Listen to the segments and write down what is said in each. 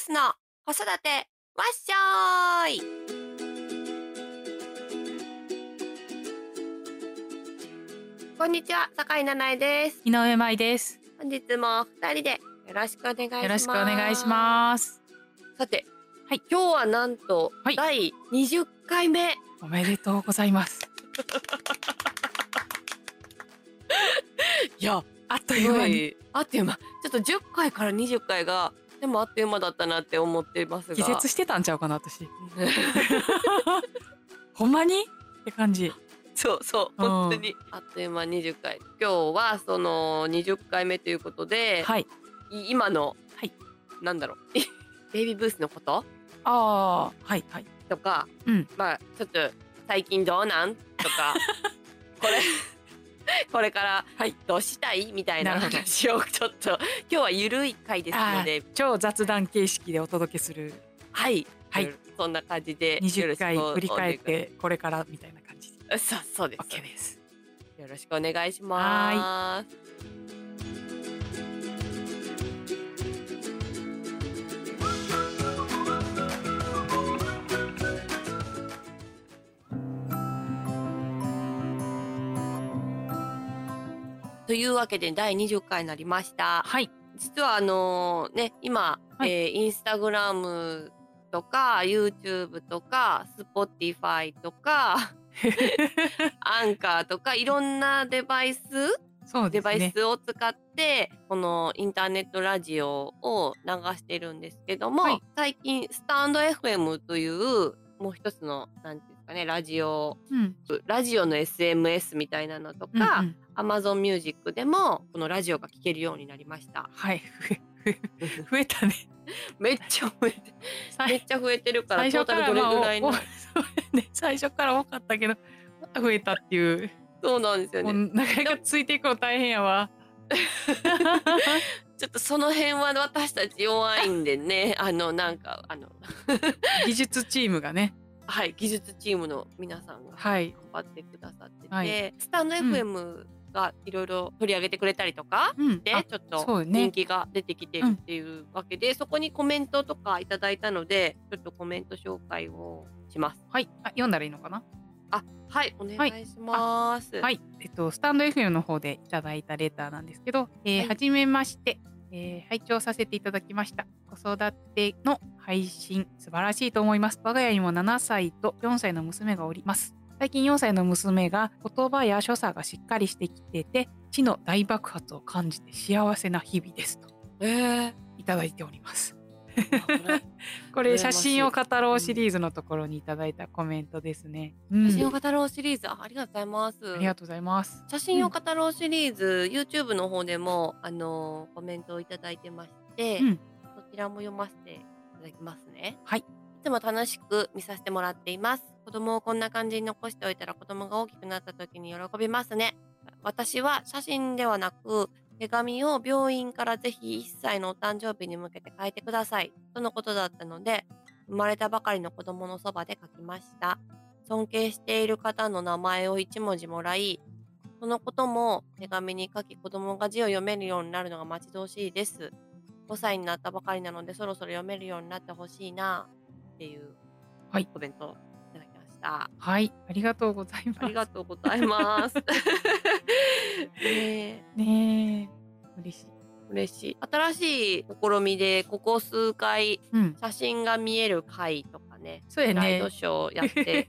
スの子育てわっしょーいこんにちは、坂井七重です。井上舞です。本日も二人でよろしくお願いします。よろしくお願いします。さて、はい今日はなんと、はい第20回目。おめでとうございます。いや、あっという間にあっという間。ちょっと10回から20回が、でもあっという間だったなって思ってますが。気絶してたんちゃうかな私。ほんまにって感じ。そうそう、うん本当に。あっという間20回。今日はその20回目ということで、はい。い今の、はいなんだろう、ベイビーブースのこと？ああ、はいはい。とか、うんまあちょっと最近どうなん？とか これこれからはい。どうしたいみたいな話をちょっと今日はゆるい回ですので。超雑談形式でお届けする。はい。はい。そんな感じでよろ20しく回お振り返ってこれからみたいな感じそうそうです。OK です。よろしくお願いしますというわけで第20回になりました。はい。実はあのね今、はいえーインスタグラムとか YouTube とか Spotify とか アンカーとかいろんなデバイス、そうデバイ。スを使ってこのインターネットラジオを流してるんですけども、はい最近スタンド FM というもう一つのなんていうんですかねラジオうん。ラジオの SMS みたいなのとうんうか、ん Amazon Music でもこのラジオが聴けるようになりました。はい。増え増えたね。めっちゃ増えてめっ最ちゃ増えてるから最初からトータルどれぐらいの、最初から多かったけどまた増えたっていう。そうなんですよねなかなかついていくの大変やわ。ちょっとその辺は私たち弱いんでね あのなんかあの技術チームがね。はい技術チームの皆さんがはい。頑張ってくださってて、はいスタンド FM がいろいろ取り上げてくれたりとか、でちょっと人気が出てきてるっていうわけで、そこにコメントとかいただいたのでちょっとコメント紹介をします。はい。あ読んだらいいのかな？あはいお願いします、はい。えっとスタンド FM の方でいただいたレターなんですけど、えーはい。めまして。えー拝聴させていただきました。子育ての配信素晴らしいと思います。我が家にも7歳と4歳の娘がおります最近4歳の娘が言葉や所作がしっかりしてきてて知の大爆発を感じて幸せな日々ですと。えー。いただいております。あこれ 写真を語ろうシリーズのところにいただいたコメントですね。うん。写真を語ろうシリーズ。あありがとうございます。ありがとうございます。写真を語ろうシリーズ、YouTube の方でもあのコメントをいただいてまして、うん。そちらも読ませていただきますね。はい。いつも楽しく見させてもらっています子供をこんな感じに残しておいたら子供が大きくなった時に喜びますね。私は写真ではなく手紙を病院からぜひ1歳のお誕生日に向けて書いてください。とのことだったので生まれたばかりの子供のそばで書きました。尊敬している方の名前を1文字もらいそのことも手紙に書き子供が字を読めるようになるのが待ち遠しいです。5歳になったばかりなのでそろそろ読めるようになってほしいなっていうはい。コメントした。はい、ありがとうございます。ありがとうございます。ねえねえ、嬉しい。嬉しい。新しい試みでここ数回うん、写真が見える回とかね。そうやねライド。ショーやって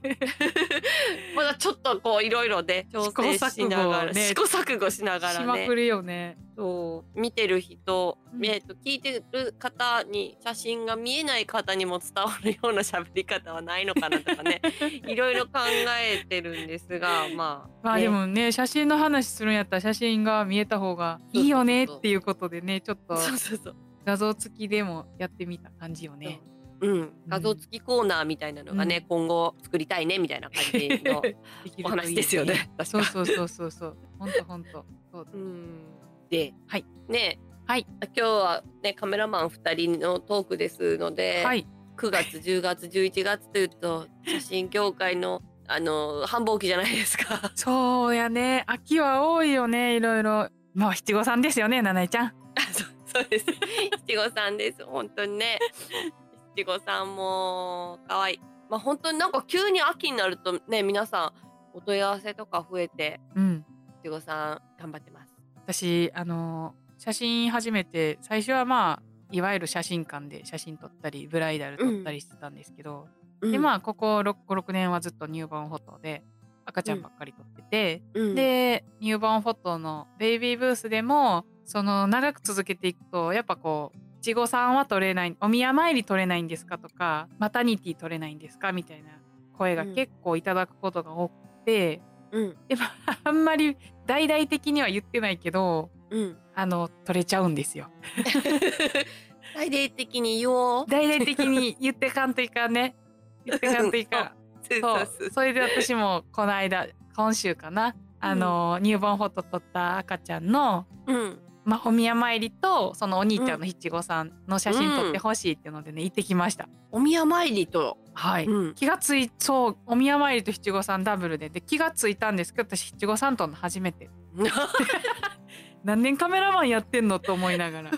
まだちょっとこういろいろで調整しながら試試行錯誤しながしらねまくるよね。そう見てる人、うんえっと聞いてる方に写真が見えない方にも伝わるような喋り方はないのかなとかね いろいろ考えてるんですがまあ、まあねでもね、写真の話するんやったら写真が見えた方がいいよねっていうことでね、ちょっとそうそうそう、画像付きでもやってみた感じよね。うん、画像付きコーナーみたいなのがね、うん今後作りたいねみたいな感じの お話ですよね。そうそうそうそうそう。本当本当。そうだうんで、はいねはい今日はねカメラマン2人のトークですので、はい。9月10月11月というと写真協会のあの繁忙期じゃないですか。そうやね。秋は多いよね、いろいろ。まあ七五三ですよね、七重ちゃん。あ そうそうです。七五三です。本当にね。七五三も可愛い。まあ本当になんか急に秋になるとね皆さんお問い合わせとか増えてうん七五三頑張ってます。私あの写真始めて最初はまあいわゆる写真館で写真撮ったりブライダル撮ったりしてたんですけど、でまあここ56年はずっとニューバーンフォトで赤ちゃんばっかり撮ってて、うん、でニューバーンフォトのベイビーブースでもその長く続けていくとやっぱこう七五三は取れないお宮参り取れないんですかとかマタニティ取れないんですかみたいな声が結構いただくことが多くて、うんでも あんまり大々的には言ってないけどうん。あの取れちゃうんですよ。大々的に言おう。大々的に言ってかんといかんね。言ってかんといかん。そうそれで私もこの間今週かなあの、ニューボーンフォト撮った赤ちゃんの、うん。まあ、お宮参りとそのお兄ちゃんの七五三の写真撮ってほしいっていうのでね、行ってきました。お宮参りと。はい、うん。気がついそうお宮参りと七五三ダブルでで気がついたんですけど私七五三撮るの初めて 何年カメラマンやってんのと思いながら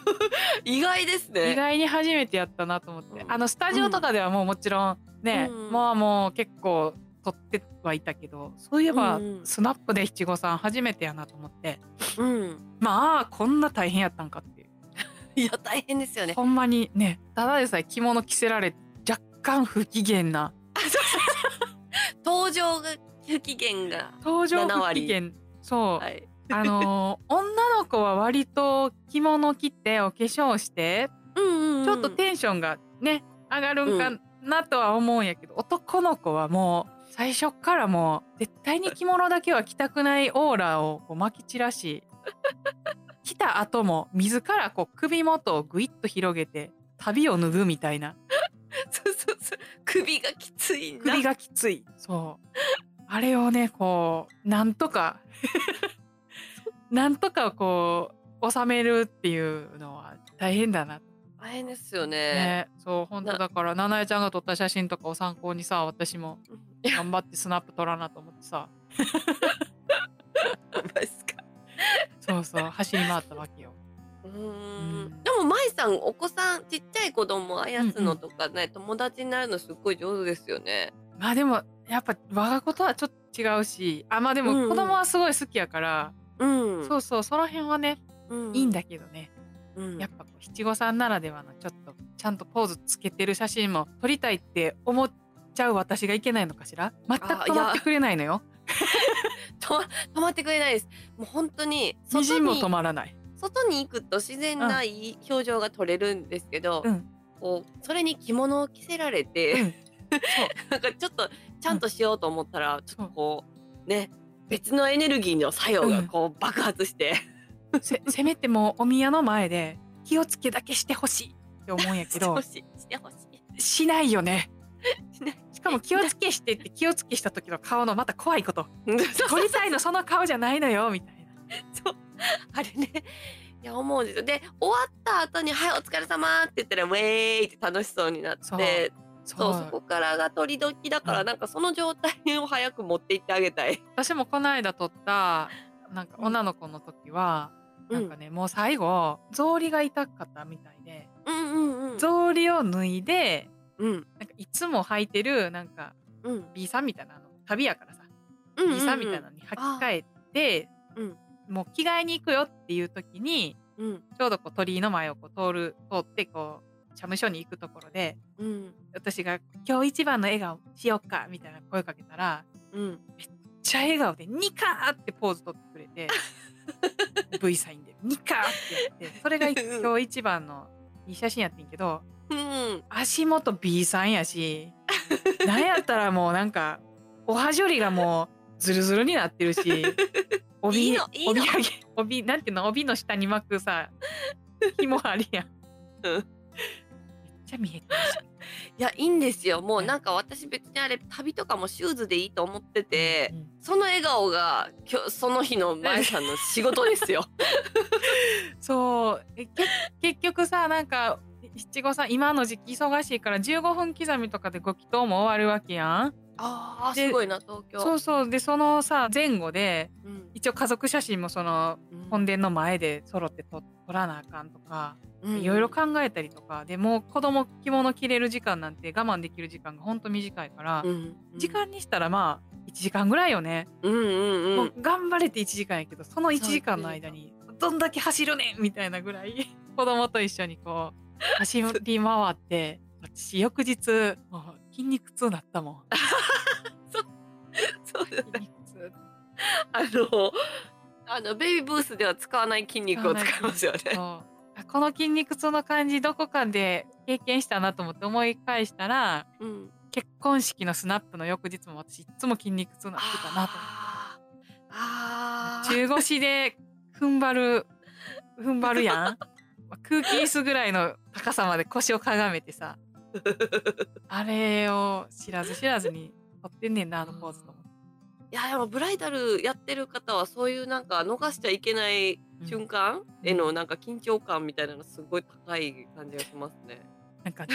意外です意ね。外に初めてやったなと思って、うんあのスタジオとかではもうもちろんね、うんもうもう結構撮ってはいたけどそういえばうんスナップで七五三初めてやなと思ってうん。まあこんな大変やったんかっていう いや大変ですよね。ほんまにねただでさえ着物着せられ若干不機嫌な 登場が不機嫌が。登場7不割機嫌そう、はい。あのー 女の子は割と着物着てお化粧してうんうんうん。ちょっとテンションがね上がるんかなとは思うんやけど、男の子はもう最初っからもう絶対に着物だけは着たくないオーラをこうまき散らし 着た後も自らこう首元をぐいっと広げて旅を脱ぐみたいなそうそうそう。首がきついな。首がきついそうあれをねこうなんとか なんとかこう収めるっていうのは大変だな大変ですよね。ね、そう本当なだから七重ちゃんが撮った写真とかを参考にさ私も頑張ってスナップ撮らなと思ってさ。そうそう走り回ったわけよ。うんん。でも舞さんお子さんちっちゃい子供あやすのとかね、友達になるのすっごい上手ですよね。まあでもやっぱ我が子とはちょっと違うしあまあでうんうんも子供はすごい好きやから、うん。そうそうその辺はねうんいいん。だけどね、うん。やっぱこう七五三ならではのちょっとちゃんとポーズつけてる写真も撮りたいって思っちゃう私がいけないのかしら？全く止まってくれないのよ。止ま止まってくれないです。もう本当に外みじんもに止まらない。外に行くと自然ないい表情が撮れるんですけど、うん。こうそれに着物を着せられて、うん。なんかちょっとちゃんとしようと思ったら、ちょっとこうね別のエネルギーの作用がこう爆発して、せせめてもうお宮の前で気をつけだけしてほしいって思うんやけど。ほしいしてほしい。しないよね。しない。しかも気をつけしてって気をつけした時の顔のまた怖いこと。撮りたいのその顔じゃないのよみたいな。そう。あれね。いや思うんですよ。で終わった後に「はいお疲れ様って言ったら「ウェーイ!」って楽しそうになってそう。そうそこからが取り時だから、うん。なんかその状態を早く持っていってあげたい。私もこの間撮ったなんか女の子の時は、なんかねもう最後草履が痛かったみたいでうんうんうん。草履を脱いでうん。なんかいつも履いてるなんかうん。B さんみたいなあの旅やからさ、うん B さん。みたいなのに履き替えて、うん。もう着替えに行くよっていう時にうん。ちょうどこう鳥居の前をこう通る通ってこう社務所に行くところでうん。私が「今日一番の笑顔しよっか」みたいな声かけたらうん。めっちゃ笑顔でニカーってポーズ取ってくれて V サインでニカーってやってそれが 今日一番のいい写真やってんけどうん。足元 B さんやし なんやったらもうなんかおはじょりがもうズルズルになってるし 帯いい帯揚げ帯なんていうの帯の下に巻くさ 紐あるやん。うん。めっちゃ見えてるし。いやいいんですよ。もうね。なんか私別にあれ旅とかもシューズでいいと思ってて、うん。その笑顔が今日その日の舞さんの仕事ですよ。そう。えけ結局さなんか七五三今の時期忙しいから15分刻みとかでご祈祷も終わるわけやん。あすごいな東京。そうそう。でそのさ前後でうん。一応家族写真もそのうん。本殿の前で揃って撮撮らなあかんとかうんいろいろ考えたりとかでもう子供着物着れる時間なんて我慢できる時間がほんと短いから、うん時間にしたらまあ1時間ぐらいよね、うんうんうもうん頑張れて1時間やけどその1時間の間にどんだけ走るねんみたいなぐらい 子供と一緒にこう走り回って私翌日もう筋肉痛なったもん。そうです筋肉痛。あのあのベイビーブースでは使わない筋肉を使いますよね。この筋肉痛の感じどこかで経験したなと思って思い返したらうん、結婚式のスナップの翌日も私いつも筋肉痛なってたなと思って。中腰で踏ん張る踏ん張るやん。まあ空気椅子ぐらいの高さまで腰をかがめてさあれを知らず知らずに撮ってんねんなあのポーズと思って。いやでもブライダルやってる方はそういうなんか逃しちゃいけない瞬間へのなんか緊張感みたいなのすごい高い感じがしますね。なんか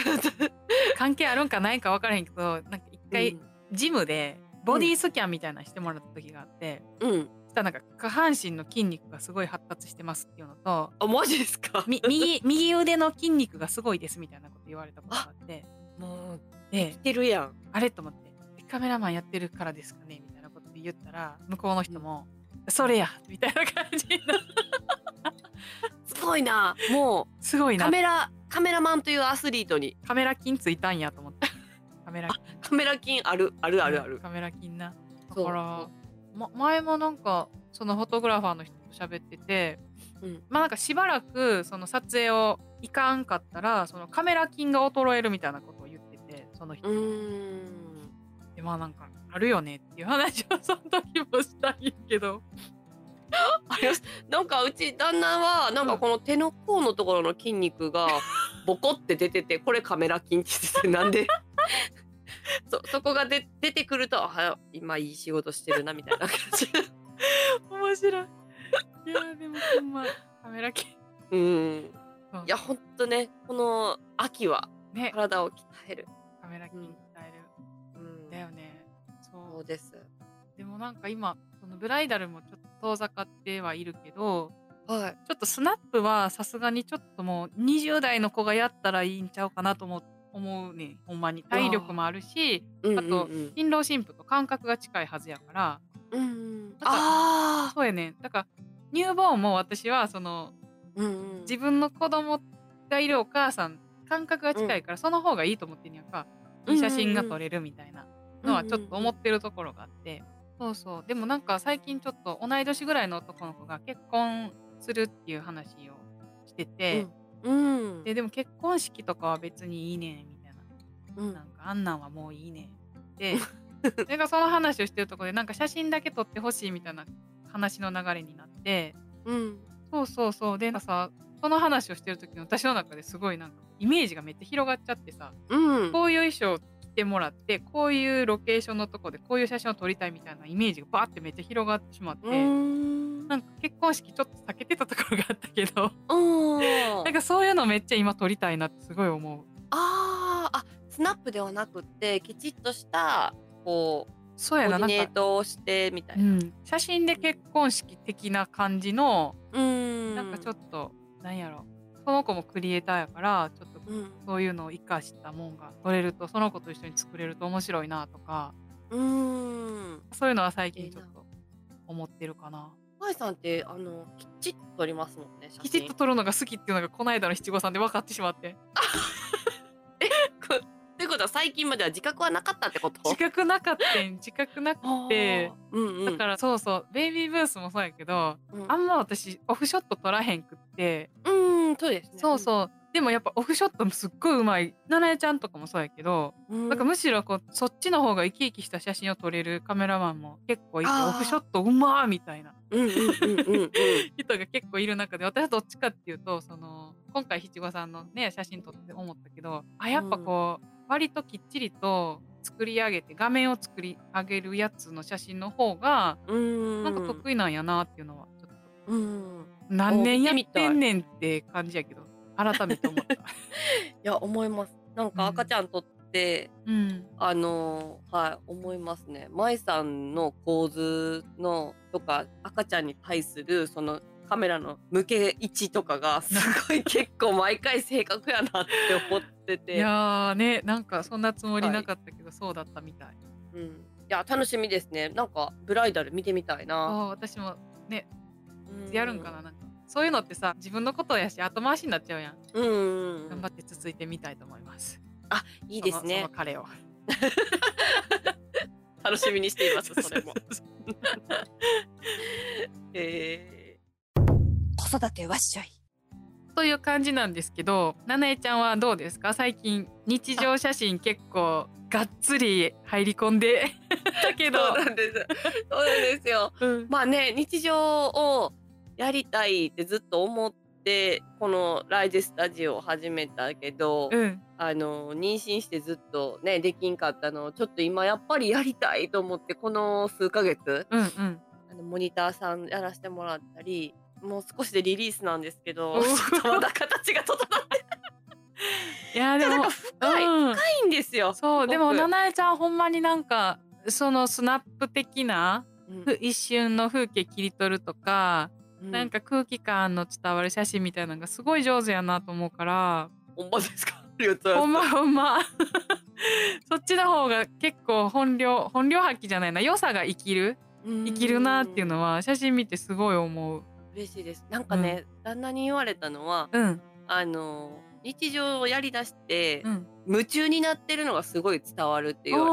関係あるんかないんか分からへんけどなんか一回ジムでボディスキャンみたいなのしてもらった時があって、うん、したらなんか下半身の筋肉がすごい発達してますっていうのとあマジですか？み右右腕の筋肉がすごいですみたいなこと言われたことがあって。もうで来てるやん。あれと思ってえカメラマンやってるからですかねみたいなことで言ったら向こうの人も、それやみたいな感じ すごいな。もう。すごいな。カメラカメラマンというアスリートに。カメラ筋ついたんやと思って カメラ筋。カメラ筋あるあるあるある。カメラ筋な。だそう。からま、前もなんかそのフォトグラファーの人と喋ってて、うん。まあなんかしばらくその撮影をいかんかったらそのカメラ筋が衰えるみたいなことを言っててその人。でまあなんかあるよねっていう話をその時もしたんやけど。なんかうち旦那はなんかこの手の甲のところの筋肉がボコって出ててこれカメラ筋って言っててなんで そそこがで出てくるとあ今いい仕事してるなみたいな感じ。面白い。いやでもほんまカメラ筋うん。いやほんとねこの秋はね。体を鍛える、カメラ筋鍛える、うん。だよね。そそううです。でもなんか今そのブライダルもちょっと遠ざかってはいるけどはい。ちょっとスナップはさすがにちょっともう20代の子がやったらいいんちゃうかなと思思うね。ほんまに体力もあるしうん。あとうん新郎新婦と感覚が近いはずやから。うんからあそうやね。んだからニューボーンも私はそのーうんうん。自分の子供がいるお母さん感覚が近いから、その方がいいと思ってんやんか。いい写真が撮れるみたいなのはちょっと思ってるところがあって、そうそう。でもなんか最近ちょっと同い年ぐらいの男の子が結婚するっていう話をしてて、うん。ででも結婚式とかは別にいいねんみたいな。うん。なんかあんなんはもういいね。んって それがその話をしてるところでなんか写真だけ撮ってほしいみたいな話の流れになって。うん。そうそうそう。でなんかさその話をしてる時の私の中ですごいなんかイメージがめっちゃ広がっちゃってさうん。こういう衣装を着てもらってこういうロケーションのとこでこういう写真を撮りたいみたいなイメージがバーってめっちゃ広がってしまって、結婚式ちょっと避けてたところがあったけどうんなんかそういうのめっちゃ今撮りたいなってすごい思う。あーあスナップではなくってきちっとしたこうそうやななんか、コーディネートをしてみたいうな。ん、写真で結婚式的な感じのうんなんかちょっとなんやろその子もクリエイターやからちょっとうんそういうのを生かしたもんが撮れるとその子と一緒に作れると面白いなとかうん。そういうのは最近ちょっと思ってるかな。まいさんってあのきっちり撮りますもんね。きちっと撮るのが好きっていうのがこの間の七五三で分かってしまってということは最近までは自覚はなかったってこと？自覚なかったん自覚なくてあーうんうん。だからそうそうベイビーブースもそうやけどうんあんま私オフショット撮らへんくってうんそうですね。そうそうでもやっぱオフショットもすっごいうまいななえちゃんとかもそうやけどうん。なんかむしろこうそっちの方が生き生きした写真を撮れるカメラマンも結構いてオフショットうまーみたいなうんうんうんうんうん。人が結構いる中で私はどっちかっていうとその今回七五三のね写真撮って思ったけどあやっぱこう、割ときっちりと作り上げて画面を作り上げるやつの写真の方がうん。なんか得意なんやなっていうのはちょっとうん。何年やってんねんって感じやけど改めて思った。いや思います。なんか赤ちゃん撮って、うん。あのーはい思いますね。舞さんの構図のとか赤ちゃんに対するそのカメラの向け位置とかが すごい結構毎回正確やなって思ってて。いやーねなんかそんなつもりなかったけど、そうだったみたい。うん、いや楽しみですね。なんかブライダル見てみたいあな、ー私もねうやるんかななんかそういうのってさ自分のことやし後回しになっちゃうやん、うんうんうん。頑張って続いてみたいと思います。いいですそのそねの彼を。楽しみにしていますそれも。え子育てわっしょい。という感じなんですけどななえちゃんはどうですか？最近日常写真結構がっつり入り込んでだけー、ど そうなんです。そうなんですよ。うん。まあね日常をやりたいってずっと思ってこのライジスタジオを始めたけど、うん。あの妊娠してずっとねできんかったのをちょっと今やっぱりやりたいと思ってこの数ヶ月うんうん。あのモニターさんやらせてもらったりもう少しでリリースなんですけどまだ形が整って。いやでも深い、うん。深いんですよ。そうでもななえちゃんほんまになんかそのスナップ的なうん。ふ一瞬の風景切り取るとか、うんなんか空気感の伝わる写真みたいなのがすごい上手やなと思うから。ほんまですか？ほんまほんま。そっちの方が結構本領本領発揮じゃないな。良さが生きる？生きるなっていうのは写真見てすごい思う。嬉しいです。なんかね、旦那に言われたのは、うん。あの日常をやりだして、うん。夢中になってるのがすごい伝わるって言われ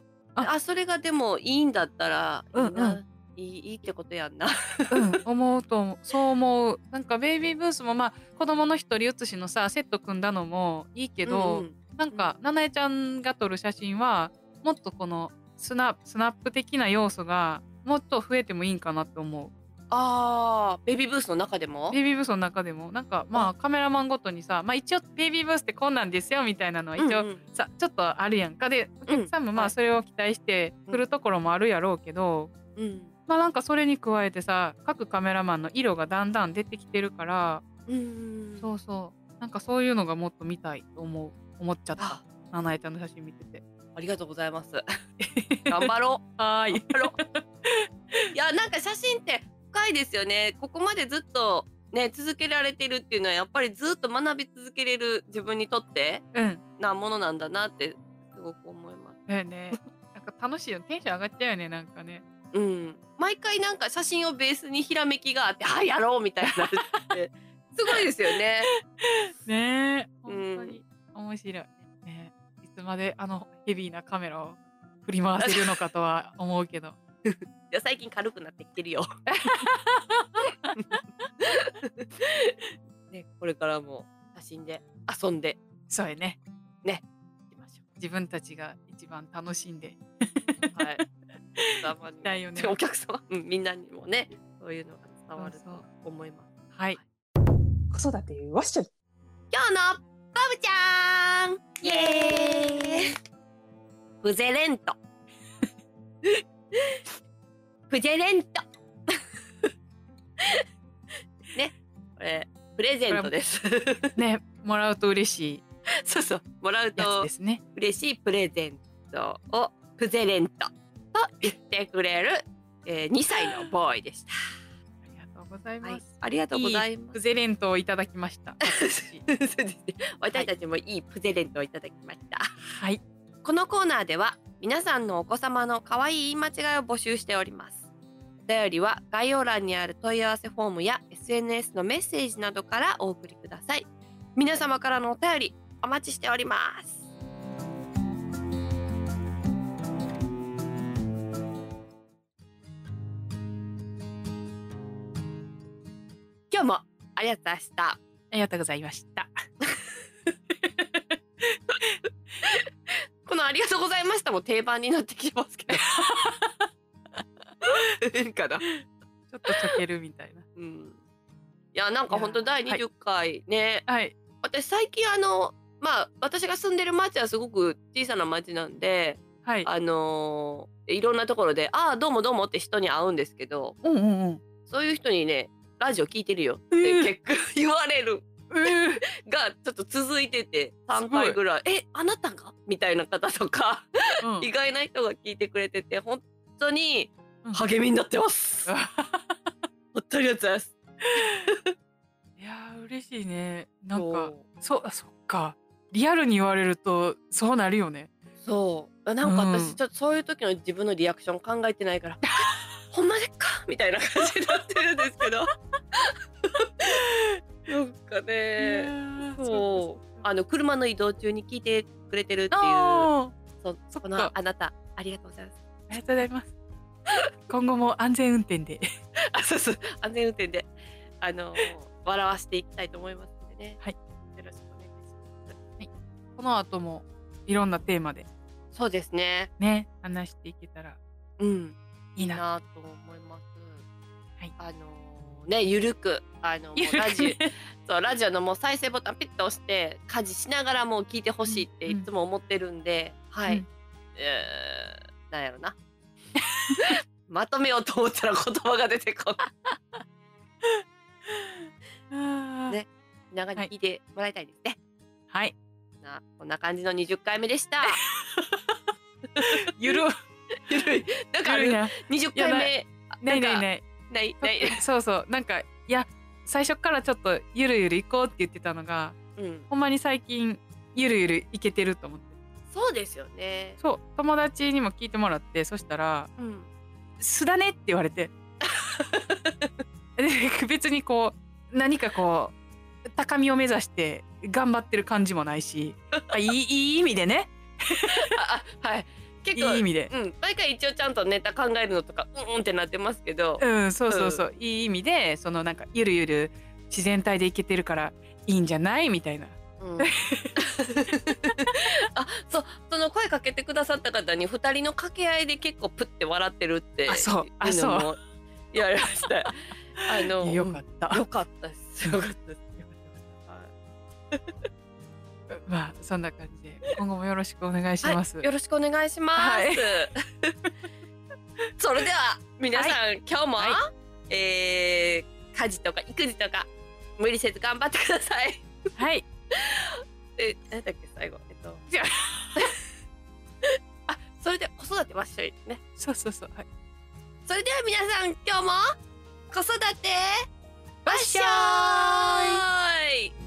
て。あ。あそれがでもいいんだったらいいな、うんうんいいいいってことやんな。うん、思うと思う。そう思う。なんかベイビーブースもまあ子供の一人写しのさセット組んだのもいいけど、うんうん。なんかななえちゃんが撮る写真はもっとこのスナスナップ的な要素がもっと増えてもいいんかなって思う。あーベビーブースの中でも？ベイビーブースの中でも。なんかまあカメラマンごとにさまあ一応ベイビーブースってこんなんですよみたいなのは一応、うん。うんさちょっとあるやんか。でお客さんもまはい。あそれを期待して来るところもあるやろうけど、うんまあなんかそれに加えてさ各カメラマンの色がだんだん出てきてるからうんそうそう。なんかそういうのがもっと見たいと思う。思っちゃった。あ。ななえちゃんの写真見てて。ありがとうございます。頑張ろう。はーい。頑張ろう。いやなんか写真って深いですよね。ここまでずっとね続けられてるっていうのはやっぱりずっと学び続けれる自分にとってうん。なものなんだなってすごく思います。だよね。なんか楽しいよテンション上がっちゃうよねなんかねうん。毎回なんか写真をベースにひらめきがあってあやろうみたいなって すごいですよね。ねえうん本当に面白いねいつまであのヘビーなカメラを振り回せるのかとは思うけど いや最近軽くなってきてるよ。ねこれからも写真で遊んでそうやねいきましょ自分たちが一番楽しんでう。はい。お客様にもだよね。お客様、うんみんなにもねそういうのが伝わるそうそう。と思います。はい。子育てわっしょい。今日のバブちゃん。イエーイ。プゼレント。プゼレント。ねこれプレゼントです。ねもらうと嬉しい そうそう。もらうとですね。嬉しいプレゼントをプゼレント。と言ってくれる、えー、2歳のボーイでした、ありがとうございはいます、、ありがとうございいますプゼレントをいただきました 私たちもいいプゼレントをいただきました、はいこのコーナーでは皆さんのお子様の可愛い言い間違いを募集しております。お便りは概要欄にある問い合わせフォームや SNS のメッセージなどからお送りください。皆様からのお便りお待ちしております。りがとうございました。ありがとうございました このありがとうございましたも定番になってきてますけど。変かな。ちょっとちょけるみたいなうん。いや、なんか本当第いや20回ね、はい私最近あの、まあ私が住んでる町はすごく小さな町なんで、はいあのーいろんなところで、ああ、どうもどうもって人に会うんですけど、うんうんうんそういう人にね、ラジオ聞いてるよ。っえー。て結構言われる。がちょっと続いてて、3回ぐらい、え、あなたが？みたいな方とか、うん。意外な人が聞いてくれてて、本当にうん。励みになってます。本当にありがとうございます。いやー嬉しいね。なんかそう。そうあそっか。リアルに言われるとそうなるよね。そう。なんかうん。私ちょっとそういう時の自分のリアクション考えてないから ほんまでっか？みたいな感じになってるんですけど なんかねそう。あの車の移動中に聞いてくれてるっていうあそうそこのあなたありがとうございます。ありがとうございます。今後も安全運転で。あそうそう。安全運転であの笑わせていきたいと思いますのでね。はい。よろしくお願いします。この後もいろんなテーマで。そうですね。ね話していけたらうん。いいな。なと思います。はい。あのねゆるくあのもうラジそうラジオのもう再生ボタンピッと押して家事しながらもう聞いてほしいっていつも思ってるんで、はい、うん。えー、なんやろな。まとめようと思ったら言葉が出てこないね長に聞いてもらいたいですね。はい。なこんな感じの20回目でした。ゆる。ゆるい。なんかある？ゆるいな。20回目ない。ないいないないない。そうそう。なんかいや最初からちょっとゆるゆる行こうって言ってたのがうん。ほんまに最近ゆるゆるいけてると思って。そうですよね。そう。友達にも聞いてもらってそしたらうん「素だね」って言われて。で別にこう何かこう高みを目指して頑張ってる感じもないしあいいいい意味でね。ああはい結構いい意味で。うん、毎回一応ちゃんとネタ考えるのとかうんうんってなってますけど、うんそうそうそう、いい意味でそのなんかゆるゆる自然体でいけてるからいいんじゃないみたいな。うん。あそう。その声かけてくださった方に二人の掛け合いで結構プッて笑ってるってあそう。あいのも言われました。あの よかった、よかったです。よかったです。はいまあそんな感じで今後もよろしくお願いします。はい、よろしくお願いします。はい、それでは皆さん、はい、今日も、はい、えー、家事とか育児とか無理せず頑張ってください。はい。え何だっけ最後えっと違う。あ それで子育てはしょいね。そうそうそうはい。それでは皆さん今日も子育てバッショーイ